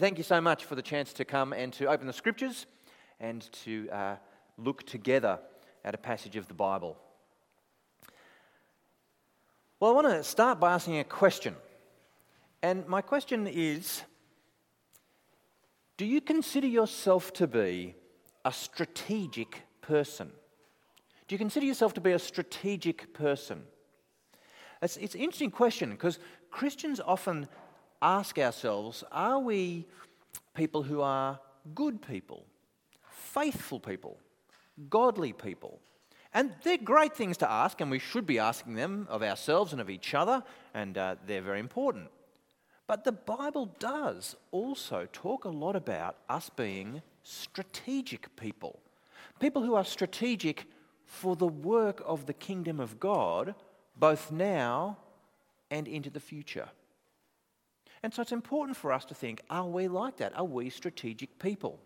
Thank you so much for the chance to come and to open the scriptures and to uh, look together at a passage of the Bible. Well, I want to start by asking a question. And my question is Do you consider yourself to be a strategic person? Do you consider yourself to be a strategic person? It's, it's an interesting question because Christians often ask ourselves are we people who are good people, faithful people, godly people? And they're great things to ask, and we should be asking them of ourselves and of each other, and uh, they're very important. But the Bible does also talk a lot about us being strategic people. People who are strategic for the work of the kingdom of God, both now and into the future. And so it's important for us to think are we like that? Are we strategic people?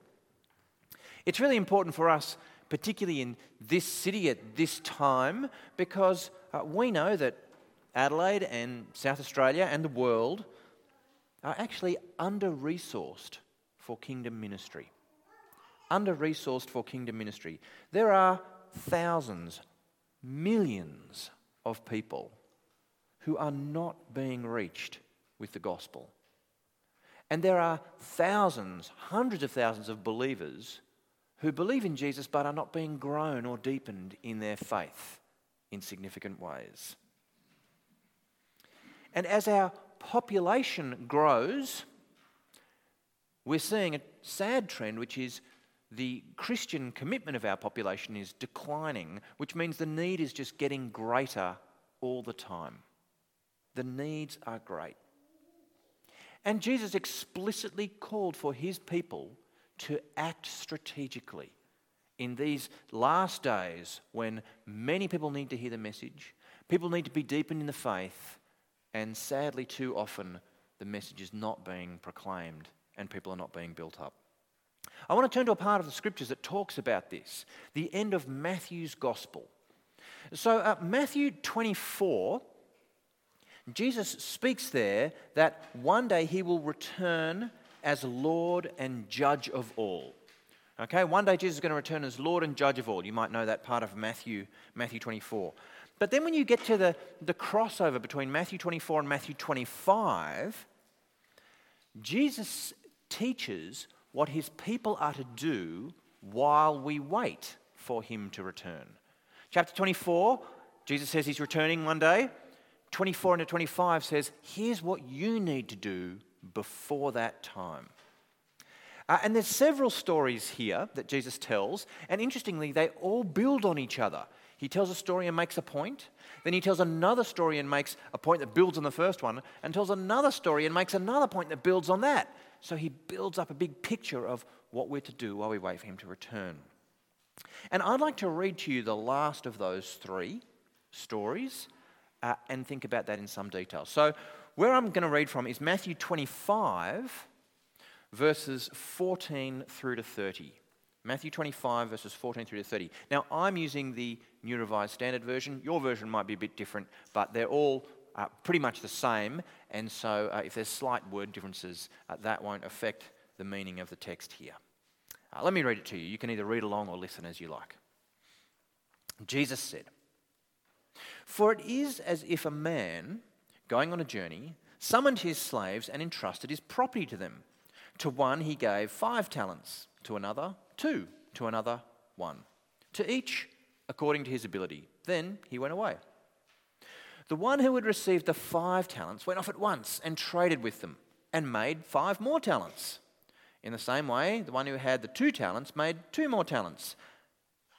It's really important for us, particularly in this city at this time, because uh, we know that Adelaide and South Australia and the world are actually under resourced for kingdom ministry. Under resourced for kingdom ministry. There are thousands, millions of people who are not being reached with the gospel. And there are thousands, hundreds of thousands of believers who believe in Jesus but are not being grown or deepened in their faith in significant ways. And as our population grows, we're seeing a sad trend, which is the Christian commitment of our population is declining, which means the need is just getting greater all the time. The needs are great. And Jesus explicitly called for his people to act strategically in these last days when many people need to hear the message, people need to be deepened in the faith, and sadly, too often, the message is not being proclaimed and people are not being built up. I want to turn to a part of the scriptures that talks about this the end of Matthew's gospel. So, uh, Matthew 24 Jesus speaks there that one day he will return as Lord and Judge of all. Okay, one day Jesus is going to return as Lord and Judge of all. You might know that part of Matthew, Matthew 24. But then when you get to the, the crossover between Matthew 24 and Matthew 25, Jesus teaches what his people are to do while we wait for him to return. Chapter 24, Jesus says he's returning one day. 24 into 25 says, here's what you need to do before that time. Uh, and there's several stories here that Jesus tells, and interestingly, they all build on each other. He tells a story and makes a point, then he tells another story and makes a point that builds on the first one, and tells another story and makes another point that builds on that. So he builds up a big picture of what we're to do while we wait for him to return. And I'd like to read to you the last of those three stories uh, and think about that in some detail. So, where I'm going to read from is Matthew 25, verses 14 through to 30. Matthew 25, verses 14 through to 30. Now, I'm using the New Revised Standard Version. Your version might be a bit different, but they're all uh, pretty much the same. And so, uh, if there's slight word differences, uh, that won't affect the meaning of the text here. Uh, let me read it to you. You can either read along or listen as you like. Jesus said, for it is as if a man, going on a journey, summoned his slaves and entrusted his property to them. To one he gave five talents, to another two, to another one, to each according to his ability. Then he went away. The one who had received the five talents went off at once and traded with them and made five more talents. In the same way, the one who had the two talents made two more talents.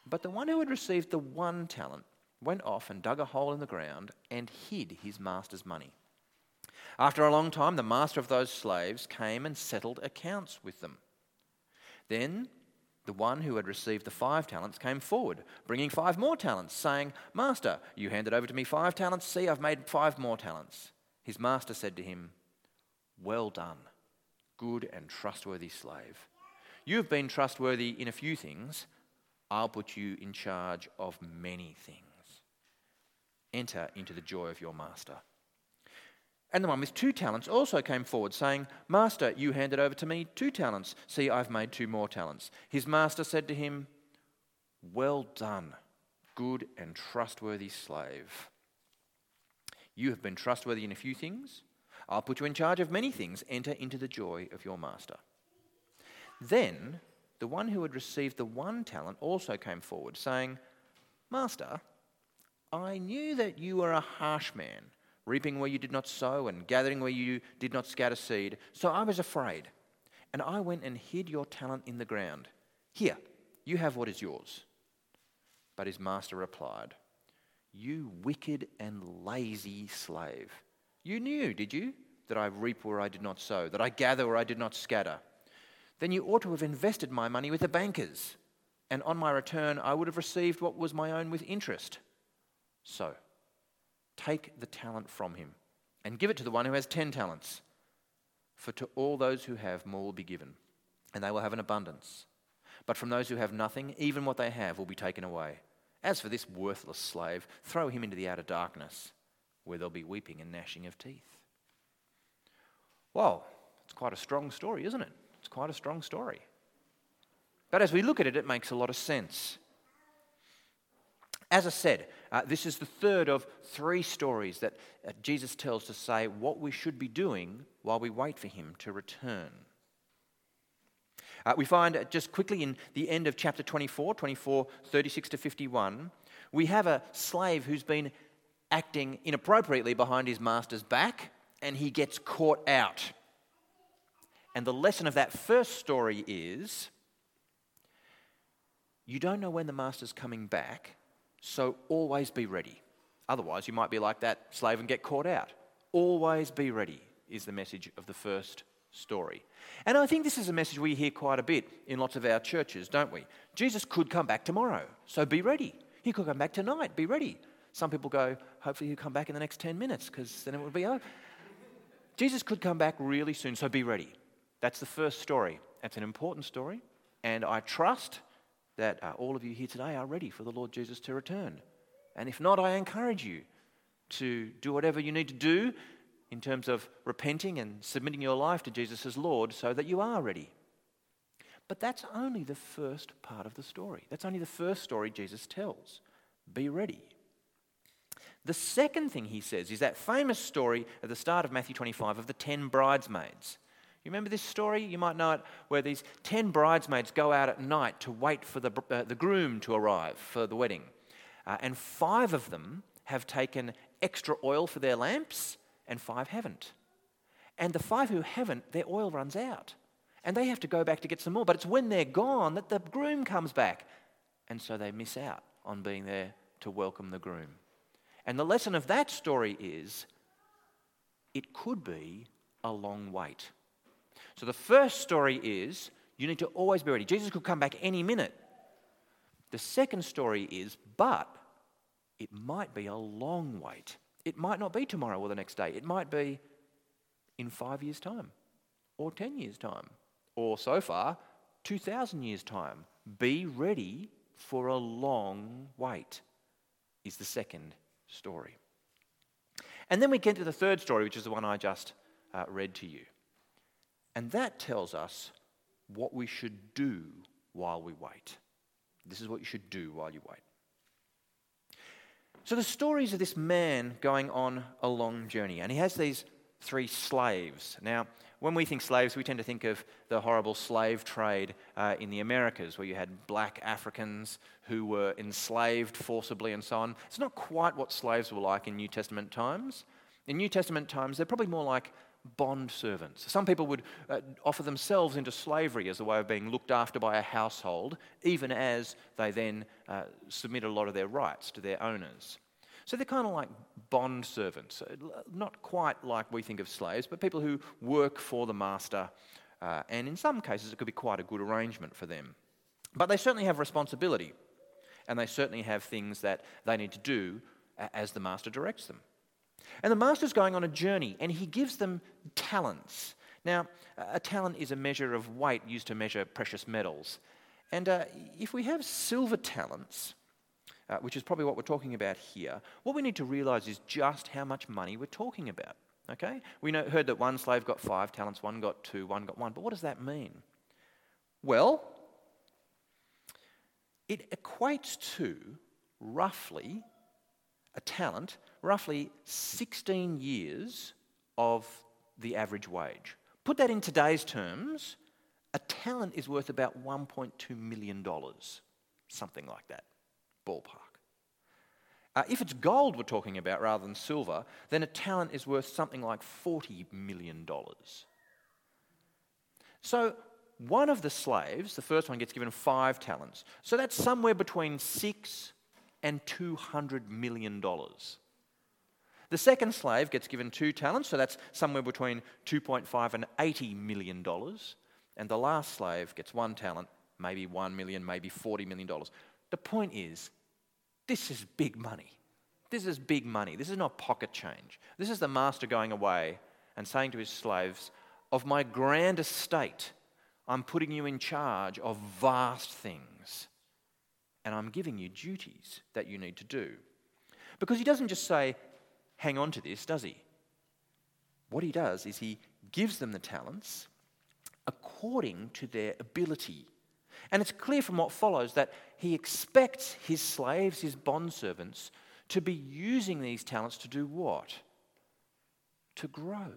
But the one who had received the one talent went off and dug a hole in the ground and hid his master's money. After a long time, the master of those slaves came and settled accounts with them. Then the one who had received the five talents came forward, bringing five more talents, saying, Master, you handed over to me five talents. See, I've made five more talents. His master said to him, Well done, good and trustworthy slave. You have been trustworthy in a few things. I'll put you in charge of many things enter into the joy of your master. And the one with two talents also came forward, saying, Master, you handed over to me two talents. See, I've made two more talents. His master said to him, Well done, good and trustworthy slave. You have been trustworthy in a few things. I'll put you in charge of many things. Enter into the joy of your master. Then the one who had received the one talent also came forward, saying, Master, I knew that you were a harsh man, reaping where you did not sow and gathering where you did not scatter seed. So I was afraid, and I went and hid your talent in the ground. Here, you have what is yours. But his master replied, You wicked and lazy slave. You knew, did you, that I reap where I did not sow, that I gather where I did not scatter? Then you ought to have invested my money with the bankers, and on my return I would have received what was my own with interest. So, take the talent from him and give it to the one who has ten talents. For to all those who have, more will be given, and they will have an abundance. But from those who have nothing, even what they have will be taken away. As for this worthless slave, throw him into the outer darkness, where there'll be weeping and gnashing of teeth. Well, it's quite a strong story, isn't it? It's quite a strong story. But as we look at it, it makes a lot of sense. As I said, uh, this is the third of three stories that uh, Jesus tells to say what we should be doing while we wait for him to return. Uh, we find just quickly in the end of chapter 24, 24, 36 to 51, we have a slave who's been acting inappropriately behind his master's back and he gets caught out. And the lesson of that first story is you don't know when the master's coming back, so always be ready. Otherwise, you might be like that slave and get caught out. Always be ready is the message of the first story. And I think this is a message we hear quite a bit in lots of our churches, don't we? Jesus could come back tomorrow, so be ready. He could come back tonight, be ready. Some people go, hopefully he'll come back in the next 10 minutes because then it will be over. Jesus could come back really soon, so be ready. That's the first story. That's an important story, and I trust that uh, all of you here today are ready for the Lord Jesus to return. And if not, I encourage you to do whatever you need to do in terms of repenting and submitting your life to Jesus as Lord so that you are ready. But that's only the first part of the story. That's only the first story Jesus tells. Be ready. The second thing he says is that famous story at the start of Matthew 25 of the 10 bridesmaids. You remember this story? You might know it, where these 10 bridesmaids go out at night to wait for the, uh, the groom to arrive for the wedding. Uh, and five of them have taken extra oil for their lamps and five haven't. And the five who haven't, their oil runs out. And they have to go back to get some more. But it's when they're gone that the groom comes back. And so they miss out on being there to welcome the groom. And the lesson of that story is it could be a long wait. So the first story is you need to always be ready. Jesus could come back any minute. The second story is, but it might be a long wait. It might not be tomorrow or the next day. It might be in five years' time, or 10 years' time, or so far, 2,000 years' time. Be ready for a long wait, is the second story. And then we get to the third story, which is the one I just uh, read to you. And that tells us what we should do while we wait. This is what you should do while you wait. So the stories of this man going on a long journey, and he has these three slaves. Now, when we think slaves, we tend to think of the horrible slave trade uh, in the Americas, where you had black Africans who were enslaved forcibly and so on. It's not quite what slaves were like in New Testament times. In New Testament times, they're probably more like bond servants. Some people would uh, offer themselves into slavery as a way of being looked after by a household, even as they then uh, submit a lot of their rights to their owners. So they're kind of like bond servants, uh, not quite like we think of slaves, but people who work for the master. Uh, and in some cases, it could be quite a good arrangement for them. But they certainly have responsibility, and they certainly have things that they need to do as the master directs them. And the master's going on a journey and he gives them talents. Now, a talent is a measure of weight used to measure precious metals. And uh, if we have silver talents, uh, which is probably what we're talking about here, what we need to realize is just how much money we're talking about. Okay? We know, heard that one slave got five talents, one got two, one got one. But what does that mean? Well, it equates to roughly a talent, roughly 16 years of the average wage. Put that in today's terms, a talent is worth about $1.2 million, something like that, ballpark. Uh, if it's gold we're talking about rather than silver, then a talent is worth something like $40 million. So one of the slaves, the first one, gets given five talents. So that's somewhere between six and $200 million. The second slave gets given two talents, so that's somewhere between 2.5 and 80 million dollars. And the last slave gets one talent, maybe 1 million, maybe 40 million dollars. The point is, this is big money. This is big money. This is not pocket change. This is the master going away and saying to his slaves, Of my grand estate, I'm putting you in charge of vast things. And I'm giving you duties that you need to do. Because he doesn't just say, hang on to this, does he? What he does is he gives them the talents according to their ability. And it's clear from what follows that he expects his slaves, his bondservants, to be using these talents to do what? To grow.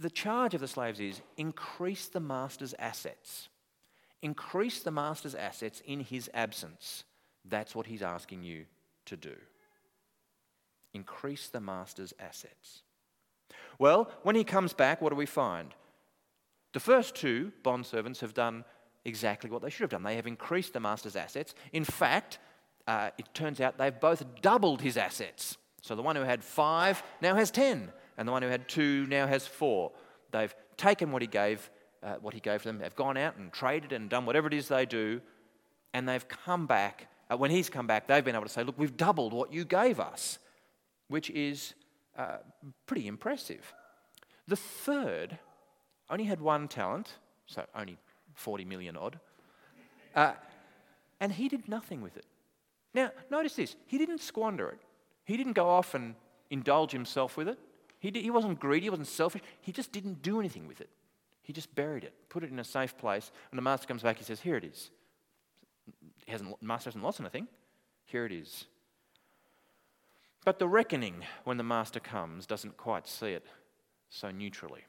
The charge of the slaves is increase the master's assets. Increase the master's assets in his absence. That's what he's asking you to do increase the master's assets. Well, when he comes back, what do we find? The first two bondservants have done exactly what they should have done. They have increased the master's assets. In fact, uh, it turns out they've both doubled his assets. So the one who had five now has ten, and the one who had two now has four. They've taken what he gave, uh, what he gave them. They've gone out and traded and done whatever it is they do, and they've come back. Uh, when he's come back, they've been able to say, "Look, we've doubled what you gave us." Which is uh, pretty impressive. The third only had one talent, so only 40 million odd, uh, and he did nothing with it. Now, notice this he didn't squander it, he didn't go off and indulge himself with it. He, did, he wasn't greedy, he wasn't selfish, he just didn't do anything with it. He just buried it, put it in a safe place. and the master comes back, he says, Here it is. He hasn't, master hasn't lost anything. Here it is. But the reckoning, when the master comes, doesn't quite see it so neutrally.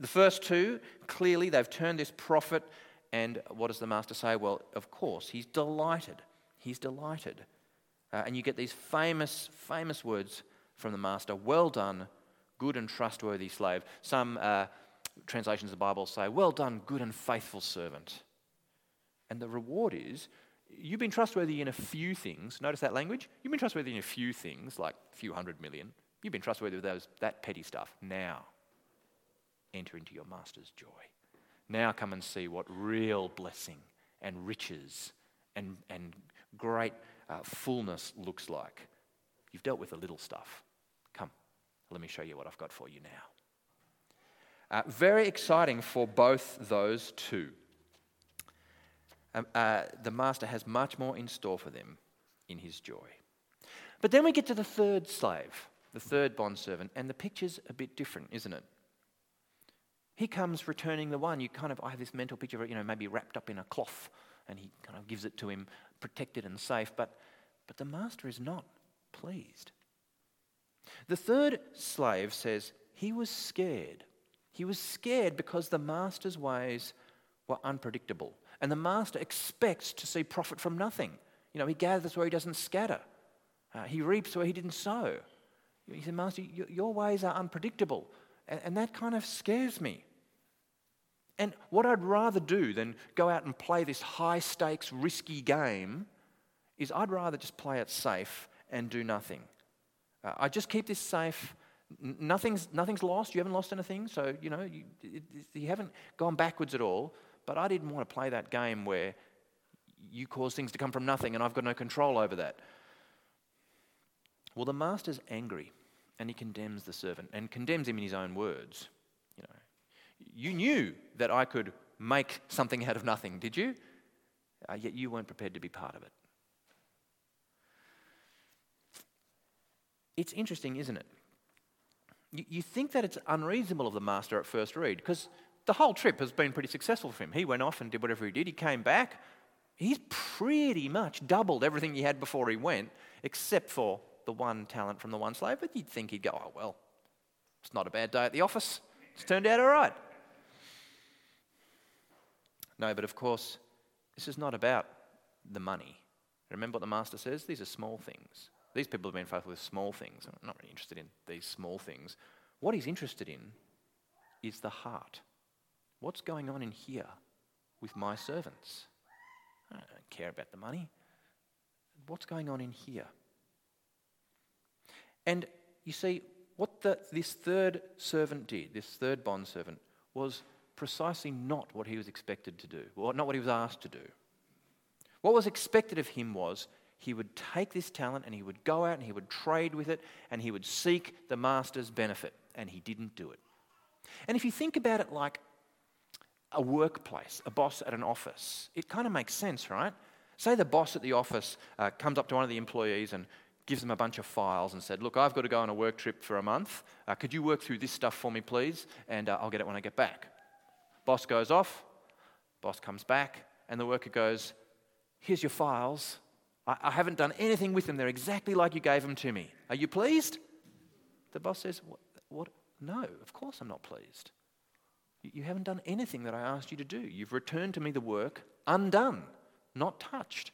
The first two, clearly, they've turned this profit, and what does the master say? Well, of course, he's delighted. He's delighted. Uh, and you get these famous, famous words from the master Well done, good and trustworthy slave. Some uh, translations of the Bible say, Well done, good and faithful servant. And the reward is You've been trustworthy in a few things. Notice that language? You've been trustworthy in a few things, like a few hundred million. You've been trustworthy with those, that petty stuff. Now, enter into your master's joy. Now, come and see what real blessing and riches and, and great uh, fullness looks like. You've dealt with the little stuff. Come, let me show you what I've got for you now. Uh, very exciting for both those two uh, the master has much more in store for them in his joy. But then we get to the third slave, the third bondservant, and the picture's a bit different, isn't it? He comes returning the one. You kind of, I have this mental picture of it, you know, maybe wrapped up in a cloth, and he kind of gives it to him, protected and safe. But, but the master is not pleased. The third slave says he was scared. He was scared because the master's ways were unpredictable. And the master expects to see profit from nothing. You know, he gathers where he doesn't scatter, uh, he reaps where he didn't sow. He said, Master, your ways are unpredictable. And, that kind of scares me. And what I'd rather do than go out and play this high stakes, risky game is I'd rather just play it safe and do nothing. Uh, I just keep this safe. Nothing's, nothing's lost. You haven't lost anything. So, you know, you, you haven't gone backwards at all. But I didn't want to play that game where you cause things to come from nothing and I've got no control over that. Well, the master's angry and he condemns the servant and condemns him in his own words. You know, you knew that I could make something out of nothing, did you? Uh, yet you weren't prepared to be part of it. It's interesting, isn't it? you, you think that it's unreasonable of the master at first read because the whole trip has been pretty successful for him. He went off and did whatever he did. He came back. He's pretty much doubled everything he had before he went, except for the one talent from the one slave. But you'd think he'd go, oh, well, it's not a bad day at the office. It's turned out all right. No, but of course, this is not about the money. Remember what the master says? These are small things. These people have been faithful with small things. I'm not really interested in these small things. What he's interested in is the heart. What's going on in here with my servants? I don't care about the money. What's going on in here? And you see, what the, this third servant did, this third bond servant, was precisely not what he was expected to do, or not what he was asked to do. What was expected of him was he would take this talent and he would go out and he would trade with it and he would seek the master's benefit, and he didn't do it. And if you think about it like a workplace, a boss at an office, it kind of makes sense, right? Say the boss at the office uh, comes up to one of the employees and gives them a bunch of files and said, Look, I've got to go on a work trip for a month. Uh, could you work through this stuff for me, please? And uh, I'll get it when I get back. Boss goes off, boss comes back, and the worker goes, Here's your files. I, I haven't done anything with them. They're exactly like you gave them to me. Are you pleased? The boss says, What? what? No, of course I'm not pleased. You haven't done anything that I asked you to do. You've returned to me the work undone, not touched.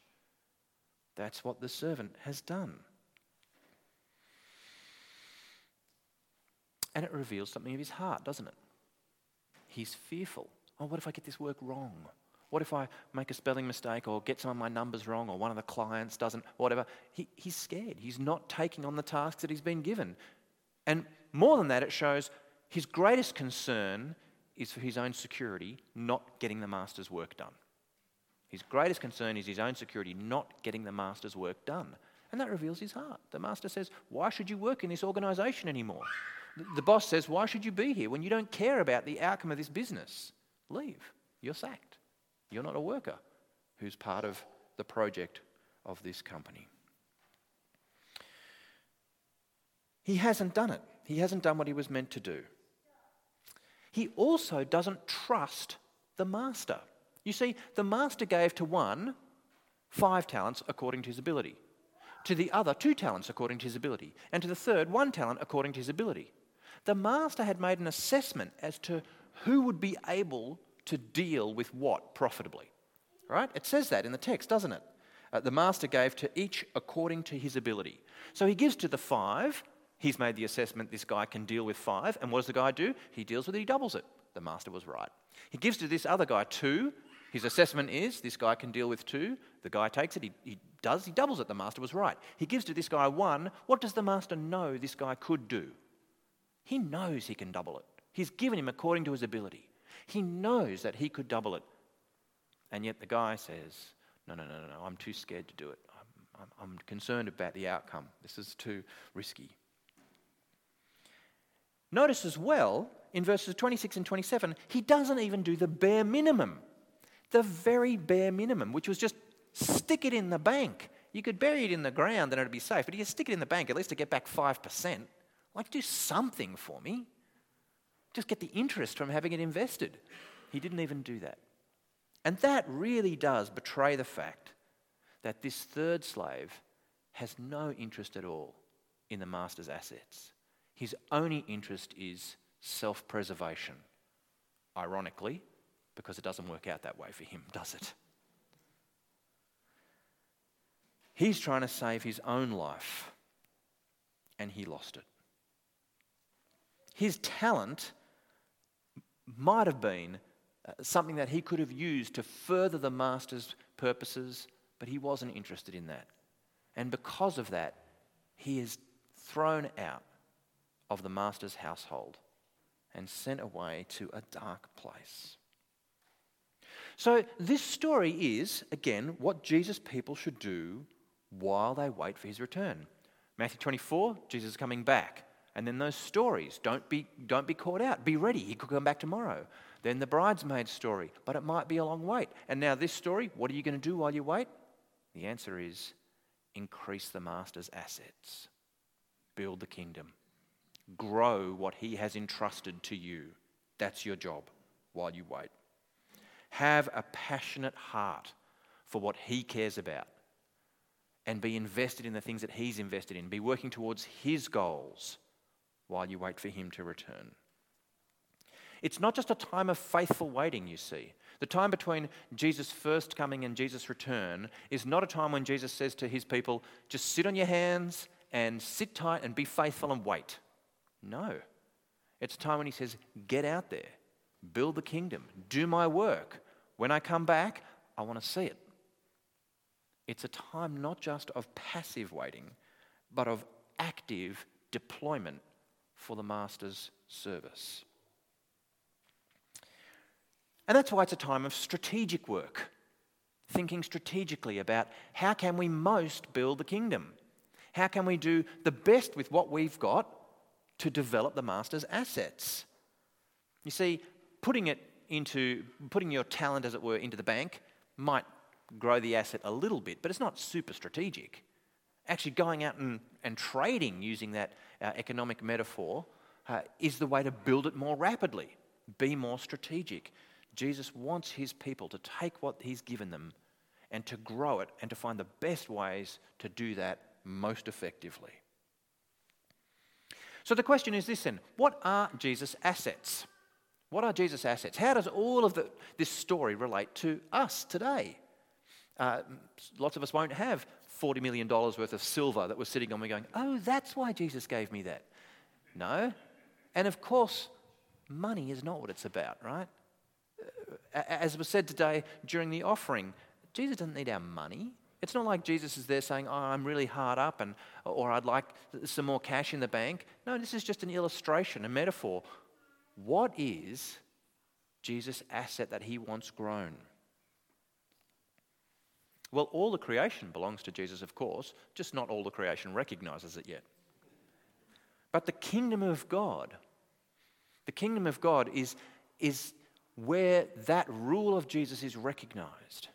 That's what the servant has done. And it reveals something of his heart, doesn't it? He's fearful. Oh, what if I get this work wrong? What if I make a spelling mistake or get some of my numbers wrong or one of the clients doesn't, whatever? He, he's scared. He's not taking on the tasks that he's been given. And more than that, it shows his greatest concern is for his own security, not getting the master's work done. His greatest concern is his own security, not getting the master's work done. And that reveals his heart. The master says, Why should you work in this organization anymore? The boss says, Why should you be here when you don't care about the outcome of this business? Leave. You're sacked. You're not a worker who's part of the project of this company. He hasn't done it. He hasn't done what he was meant to do. He also doesn't trust the master. You see, the master gave to one five talents according to his ability, to the other two talents according to his ability, and to the third one talent according to his ability. The master had made an assessment as to who would be able to deal with what profitably. Right? It says that in the text, doesn't it? Uh, the master gave to each according to his ability. So he gives to the five. He's made the assessment this guy can deal with five. And what does the guy do? He deals with it, he doubles it. The master was right. He gives to this other guy two. His assessment is this guy can deal with two. The guy takes it, he, he does, he doubles it. The master was right. He gives to this guy one. What does the master know this guy could do? He knows he can double it. He's given him according to his ability. He knows that he could double it. And yet the guy says, No, no, no, no, no, I'm too scared to do it. I'm, I'm, I'm concerned about the outcome. This is too risky. Notice as well, in verses 26 and 27, he doesn't even do the bare minimum. The very bare minimum, which was just stick it in the bank. You could bury it in the ground and it'd be safe, but you stick it in the bank at least to get back 5%. Like, do something for me. Just get the interest from having it invested. He didn't even do that. And that really does betray the fact that this third slave has no interest at all in the master's assets. His only interest is self preservation. Ironically, because it doesn't work out that way for him, does it? He's trying to save his own life, and he lost it. His talent might have been uh, something that he could have used to further the master's purposes, but he wasn't interested in that. And because of that, he is thrown out of the master's household and sent away to a dark place. So, this story is, again, what Jesus' people should do while they wait for his return. Matthew 24, Jesus is coming back. And then those stories, don't be, don't be caught out. Be ready. He could come back tomorrow. Then the bridesmaid story, but it might be a long wait. And now this story, what are you going to do while you wait? The answer is increase the master's assets, build the kingdom, grow what He has entrusted to you. That's your job while you wait. Have a passionate heart for what He cares about and be invested in the things that He's invested in. Be working towards His goals while you wait for Him to return. It's not just a time of faithful waiting, you see. The time between Jesus' first coming and Jesus' return is not a time when Jesus says to his people, just sit on your hands and sit tight and be faithful and wait. No. It's a time when he says, get out there, build the kingdom, do my work. When I come back, I want to see it. It's a time not just of passive waiting, but of active deployment for the Master's service. And that's why it's a time of strategic work, thinking strategically about how can we most build the kingdom? How can we do the best with what we've got to develop the master's assets? You see, putting it into putting your talent as it were into the bank might grow the asset a little bit, but it's not super strategic. Actually, going out and, and trading using that uh, economic metaphor uh, is the way to build it more rapidly, be more strategic. Jesus wants his people to take what he's given them and to grow it and to find the best ways to do that most effectively. So the question is this then what are Jesus' assets? What are Jesus' assets? How does all of the, this story relate to us today? Uh, lots of us won't have $40 million worth of silver that we're sitting on. We're going, oh, that's why Jesus gave me that. No. And of course, money is not what it's about, right? as was said today during the offering, Jesus doesn't need our money. It's not like Jesus is there saying, Oh, I'm really hard up and, or I'd like some more cash in the bank. No, this is just an illustration, a metaphor. What is Jesus' asset that he wants grown? Well, all the creation belongs to Jesus, of course, just not all the creation recognizes it yet. But the kingdom of God, the kingdom of God is, is where that rule of Jesus is recognized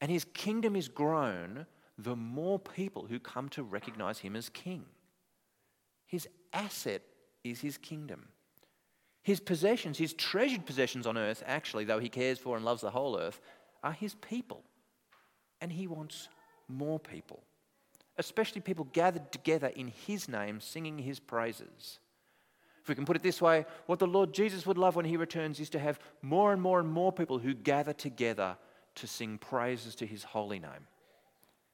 and his kingdom is grown, the more people who come to recognize him as king. His asset is his kingdom. His possessions, his treasured possessions on earth, actually, though he cares for and loves the whole earth, are his people. And he wants more people, especially people gathered together in his name, singing his praises. If we can put it this way, what the Lord Jesus would love when he returns is to have more and more and more people who gather together to sing praises to his holy name.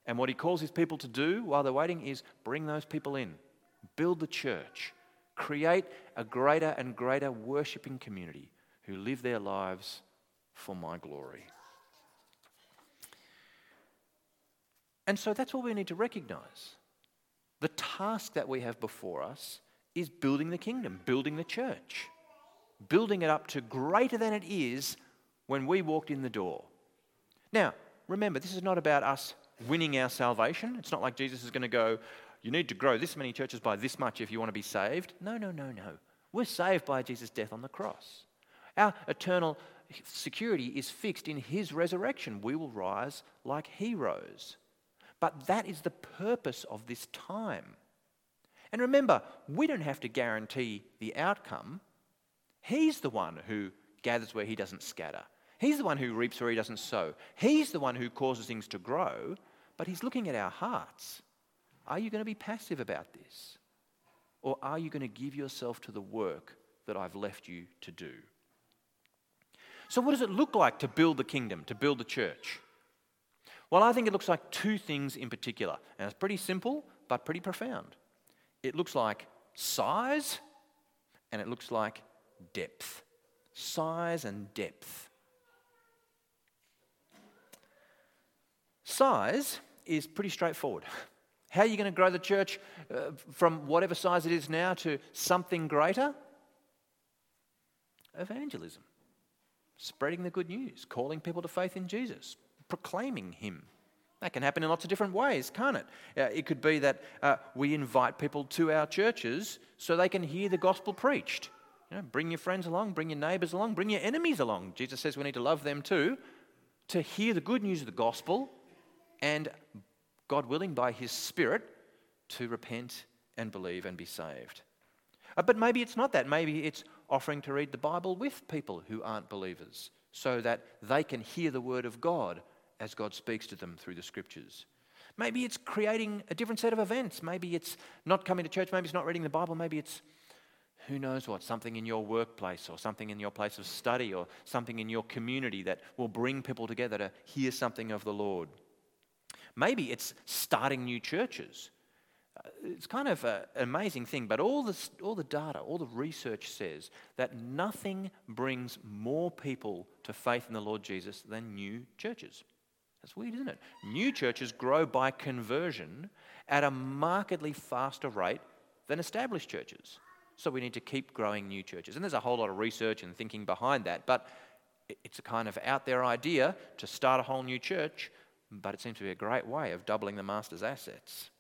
And what he calls his people to do while they're waiting is bring those people in, build the church, create a greater and greater worshipping community who live their lives for my glory. And so that's what we need to recognize. The task that we have before us is building the kingdom, building the church, building it up to greater than it is when we walked in the door. Now, remember, this is not about us winning our salvation. It's not like Jesus is going to go, you need to grow this many churches by this much if you want to be saved. No, no, no, no. We're saved by Jesus' death on the cross. Our eternal security is fixed in his resurrection. We will rise like he rose. But that is the purpose of this time. And remember, we don't have to guarantee the outcome. He's the one who gathers where he doesn't scatter. He's the one who reaps where he doesn't sow. He's the one who causes things to grow, but he's looking at our hearts. Are you going to be passive about this? Or are you going to give yourself to the work that I've left you to do? So, what does it look like to build the kingdom, to build the church? Well, I think it looks like two things in particular. And it's pretty simple, but pretty profound. It looks like size and it looks like depth. Size and depth. Size is pretty straightforward. How are you going to grow the church uh, from whatever size it is now to something greater? Evangelism. Spreading the good news, calling people to faith in Jesus, proclaiming Him. That can happen in lots of different ways, can't it? Uh, it could be that uh, we invite people to our churches so they can hear the gospel preached. You know, bring your friends along, bring your neighbors along, bring your enemies along. Jesus says we need to love them too, to hear the good news of the gospel and, God willing, by His Spirit, to repent and believe and be saved. Uh, but maybe it's not that. Maybe it's offering to read the Bible with people who aren't believers so that they can hear the word of God as God speaks to them through the scriptures. Maybe it's creating a different set of events. Maybe it's not coming to church. Maybe it's not reading the Bible. Maybe it's who knows what, something in your workplace or something in your place of study or something in your community that will bring people together to hear something of the Lord. Maybe it's starting new churches. Uh, it's kind of an amazing thing, but all, this, all the data, all the research says that nothing brings more people to faith in the Lord Jesus than new churches. That's weird, isn't it? New churches grow by conversion at a markedly faster rate than established churches. So we need to keep growing new churches. And there's a whole lot of research and thinking behind that, but it's a kind of out there idea to start a whole new church, but it seems to be a great way of doubling the master's assets.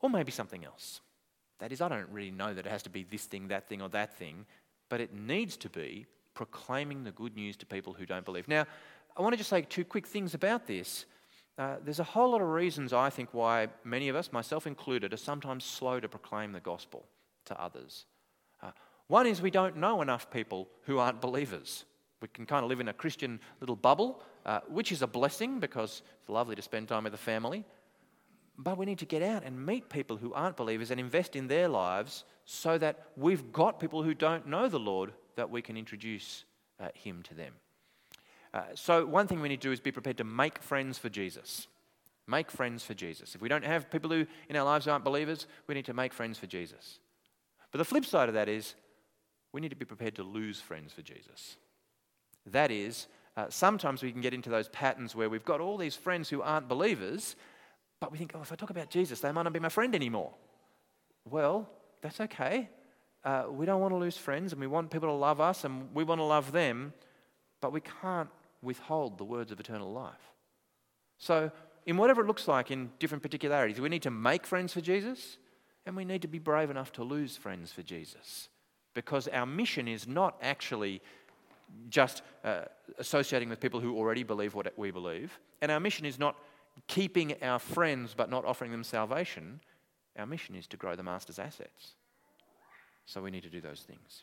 Or maybe something else. That is, I don't really know that it has to be this thing, that thing, or that thing, but it needs to be proclaiming the good news to people who don't believe. Now, I want to just say two quick things about this. Uh, there's a whole lot of reasons, I think, why many of us, myself included, are sometimes slow to proclaim the gospel to others. Uh, one is we don't know enough people who aren't believers. We can kind of live in a Christian little bubble, uh, which is a blessing because it's lovely to spend time with the family. But we need to get out and meet people who aren't believers and invest in their lives so that we've got people who don't know the Lord that we can introduce uh, Him to them. Uh, so, one thing we need to do is be prepared to make friends for Jesus. Make friends for Jesus. If we don't have people who in our lives aren't believers, we need to make friends for Jesus. But the flip side of that is we need to be prepared to lose friends for Jesus. That is, uh, sometimes we can get into those patterns where we've got all these friends who aren't believers, but we think, oh, if I talk about Jesus, they might not be my friend anymore. Well, that's okay uh, we don't want to lose friends and we want people to love us and we want to love them, but we can't withhold the words of eternal life. So, in whatever it looks like in different particularities, we need to make friends for Jesus and we need to be brave enough to lose friends for Jesus. Because our mission is not actually just uh, associating with people who already believe what we believe, and our mission is not keeping our friends but not offering them salvation. Our mission is to grow the Master's assets. So we need to do those things.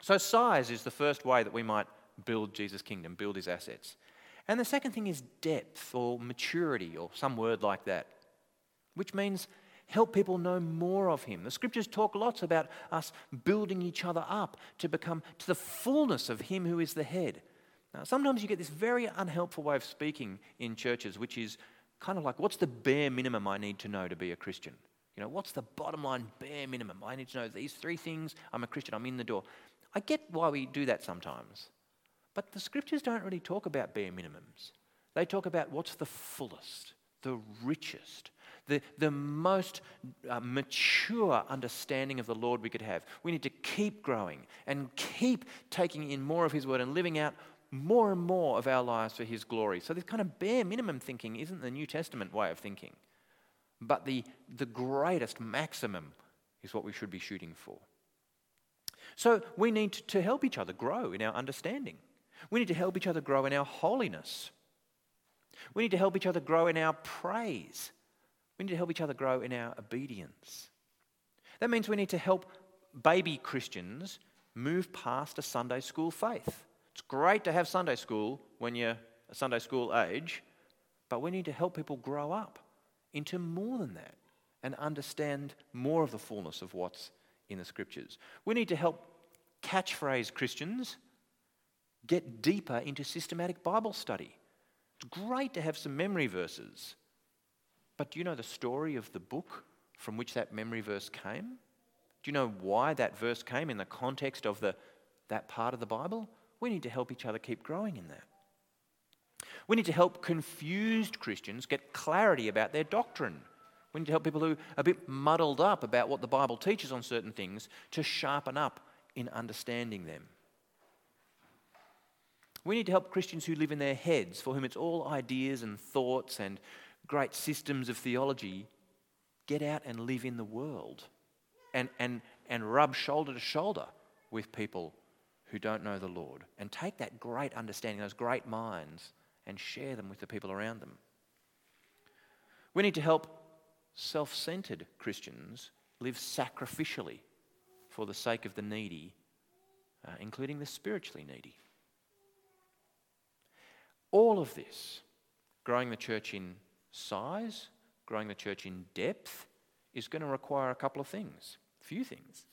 So, size is the first way that we might build Jesus' kingdom, build his assets. And the second thing is depth or maturity or some word like that, which means help people know more of him. The scriptures talk lots about us building each other up to become to the fullness of him who is the head. Now, sometimes you get this very unhelpful way of speaking in churches, which is kind of like, what's the bare minimum I need to know to be a Christian? You know, what's the bottom line bare minimum? I need to know these three things. I'm a Christian, I'm in the door. I get why we do that sometimes. But the scriptures don't really talk about bare minimums. They talk about what's the fullest, the richest, the, the most uh, mature understanding of the Lord we could have. We need to keep growing and keep taking in more of His word and living out more and more of our lives for His glory. So, this kind of bare minimum thinking isn't the New Testament way of thinking. But the, the greatest maximum is what we should be shooting for. So we need to help each other grow in our understanding. We need to help each other grow in our holiness. We need to help each other grow in our praise. We need to help each other grow in our obedience. That means we need to help baby Christians move past a Sunday school faith. It's great to have Sunday school when you're a Sunday school age, but we need to help people grow up into more than that and understand more of the fullness of what's in the scriptures. We need to help catchphrase Christians get deeper into systematic Bible study. It's great to have some memory verses, but do you know the story of the book from which that memory verse came? Do you know why that verse came in the context of the, that part of the Bible? We need to help each other keep growing in that. We need to help confused Christians get clarity about their doctrine. We need to help people who are a bit muddled up about what the Bible teaches on certain things to sharpen up in understanding them. We need to help Christians who live in their heads, for whom it's all ideas and thoughts and great systems of theology, get out and live in the world and, and, and rub shoulder to shoulder with people who don't know the Lord and take that great understanding, those great minds, and share them with the people around them. We need to help self centered Christians live sacrificially for the sake of the needy, uh, including the spiritually needy. All of this, growing the church in size, growing the church in depth, is going to require a couple of things, a few things.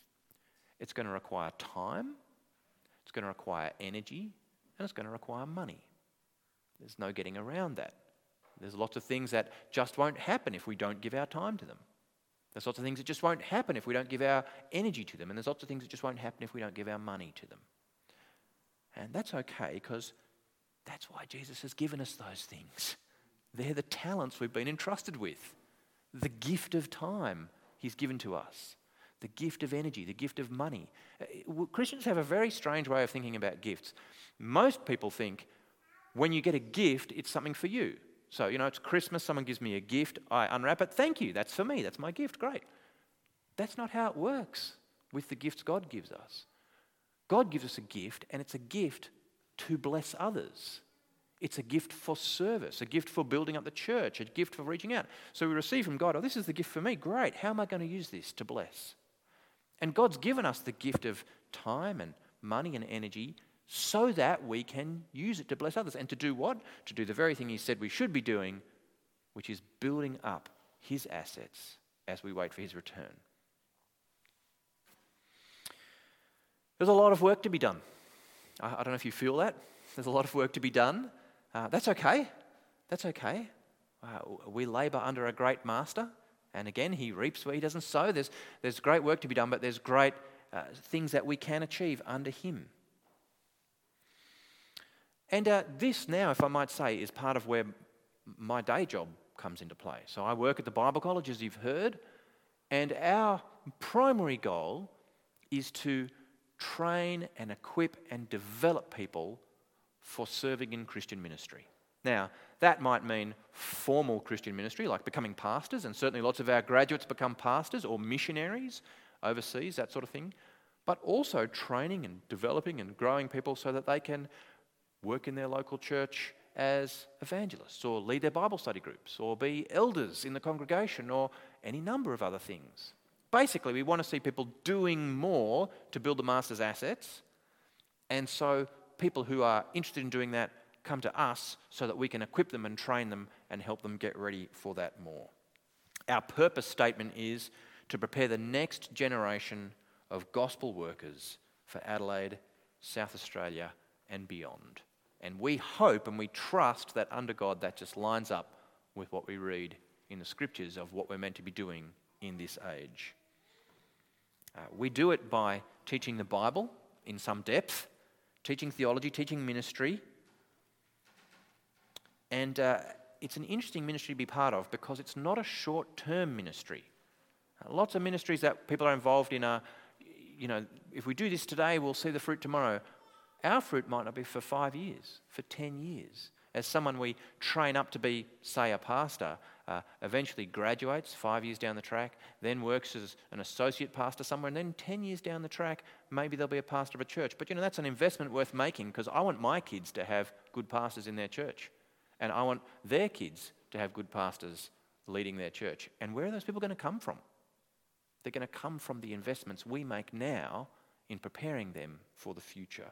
It's going to require time, it's going to require energy, and it's going to require money. There's no getting around that. There's lots of things that just won't happen if we don't give our time to them. There's lots of things that just won't happen if we don't give our energy to them. And there's lots of things that just won't happen if we don't give our money to them. And that's okay because that's why Jesus has given us those things. They're the talents we've been entrusted with. The gift of time He's given to us, the gift of energy, the gift of money. Uh, Christians have a very strange way of thinking about gifts. Most people think when you get a gift, it's something for you. So, you know, it's Christmas, someone gives me a gift, I unwrap it, thank you, that's for me, that's my gift, great. That's not how it works with the gifts God gives us. God gives us a gift, and it's a gift to bless others. It's a gift for service, a gift for building up the church, a gift for reaching out. So we receive from God, oh, this is the gift for me. Great. How am I going to use this to bless? And God's given us the gift of time and money and energy so that we can use it to bless others. And to do what? To do the very thing He said we should be doing, which is building up His assets as we wait for His return. There's a lot of work to be done. I, don't know if you feel that. There's a lot of work to be done. Uh, that's okay. That's okay. Uh, we labour under a great master. And again, he reaps where he doesn't sow. There's, there's great work to be done, but there's great uh, things that we can achieve under him. And uh, this now, if I might say, is part of where my day job comes into play. So I work at the Bible College, as you've heard, and our primary goal is to train and equip and develop people for serving in Christian ministry. Now, that might mean formal Christian ministry, like becoming pastors, and certainly lots of our graduates become pastors or missionaries overseas, that sort of thing. But also training and developing and growing people so that they can work in their local church as evangelists or lead their Bible study groups or be elders in the congregation or any number of other things. Basically, we want to see people doing more to build the master's assets. And so, people who are interested in doing that come to us so that we can equip them and train them and help them get ready for that more. Our purpose statement is to prepare the next generation of gospel workers for Adelaide, South Australia, and beyond. And we hope and we trust that under God that just lines up with what we read in the scriptures of what we're meant to be doing in this age. Uh, we do it by teaching the Bible in some depth, teaching theology, teaching ministry. And uh, it's an interesting ministry to be part of because it's not a short term ministry. Uh, lots of ministries that people are involved in are, you know, if we do this today, we'll see the fruit tomorrow. Our fruit might not be for five years, for 10 years. As someone we train up to be, say, a pastor, uh, eventually graduates five years down the track, then works as an associate pastor somewhere, and then 10 years down the track, maybe they'll be a pastor of a church. But you know, that's an investment worth making because I want my kids to have good pastors in their church. And I want their kids to have good pastors leading their church. And where are those people going to come from? They're going to come from the investments we make now in preparing them for the future.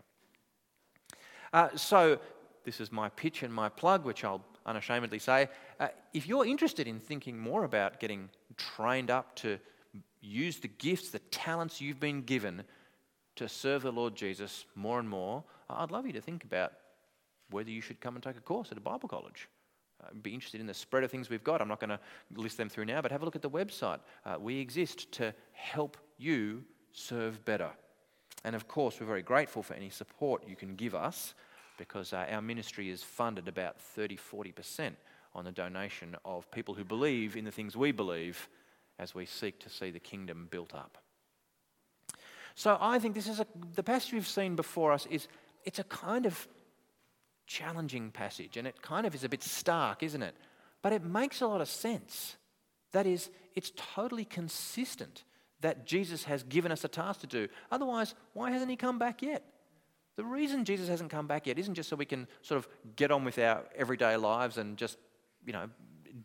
Uh, so, this is my pitch and my plug, which I'll unashamedly say. Uh, if you're interested in thinking more about getting trained up to use the gifts, the talents you've been given to serve the Lord Jesus more and more, I'd love you to think about whether you should come and take a course at a Bible college. Uh, be interested in the spread of things we've got. I'm not going to list them through now, but have a look at the website. Uh, we exist to help you serve better. And of course, we're very grateful for any support you can give us because uh, our ministry is funded about 30 40% on the donation of people who believe in the things we believe as we seek to see the kingdom built up. So I think this is a, the passage we've seen before us is it's a kind of challenging passage and it kind of is a bit stark, isn't it? But it makes a lot of sense. That is, it's totally consistent that Jesus has given us a task to do. Otherwise, why hasn't he come back yet? The reason Jesus hasn't come back yet isn't just so we can sort of get on with our everyday lives and just, you know,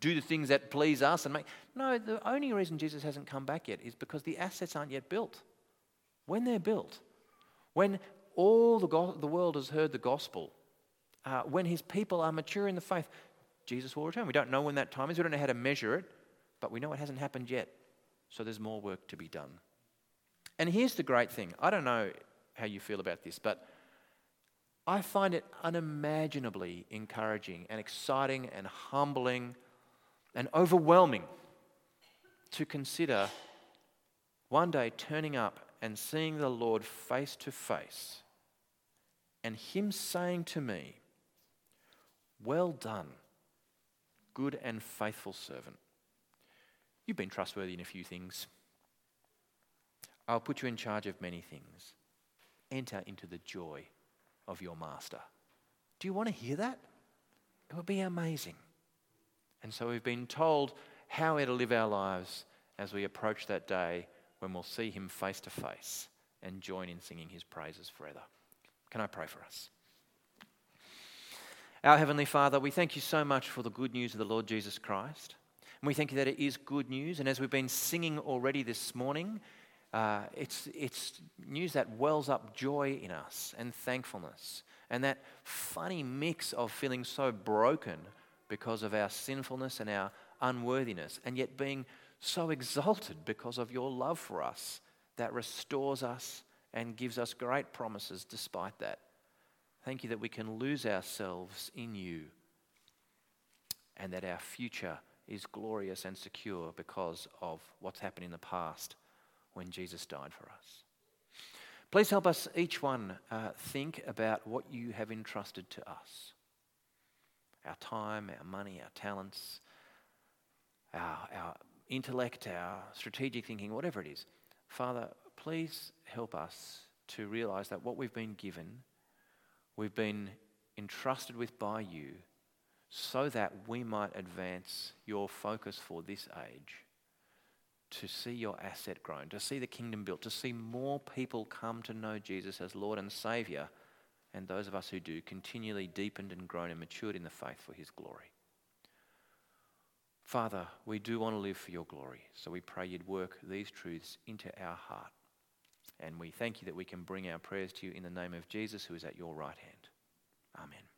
do the things that please us and make. No, the only reason Jesus hasn't come back yet is because the assets aren't yet built. When they're built, when all the, go- the world has heard the gospel, uh, when his people are mature in the faith, Jesus will return. We don't know when that time is, we don't know how to measure it, but we know it hasn't happened yet. So there's more work to be done. And here's the great thing I don't know how you feel about this, but I find it unimaginably encouraging and exciting and humbling and overwhelming to consider one day turning up and seeing the Lord face to face and Him saying to me, Well done, good and faithful servant. You've been trustworthy in a few things. I'll put you in charge of many things. Enter into the joy of your master. Do you want to hear that? It would be amazing. And so we've been told how we're to live our lives as we approach that day when we'll see him face to face and join in singing his praises forever. Can I pray for us? Our Heavenly Father, we thank you so much for the good news of the Lord Jesus Christ. And we thank you that it is good news. And as we've been singing already this morning, uh, it's, it's news that wells up joy in us and thankfulness. And that funny mix of feeling so broken because of our sinfulness and our unworthiness, and yet being so exalted because of your love for us that restores us and gives us great promises despite that. Thank you that we can lose ourselves in you and that our future is glorious and secure because of what's happened in the past when Jesus died for us. Please help us, each one, uh, think about what you have entrusted to us our time, our money, our talents, our, our intellect, our strategic thinking, whatever it is. Father, please help us to realize that what we've been given, we've been entrusted with by you so that we might advance your focus for this age to see your asset grown, to see the kingdom built, to see more people come to know Jesus as Lord and Saviour, and those of us who do continually deepened and grown and matured in the faith for His glory. Father, we do want to live for your glory, so we pray you'd work these truths into our heart. And we thank you that we can bring our prayers to you in the name of Jesus, who is at your right hand. Amen.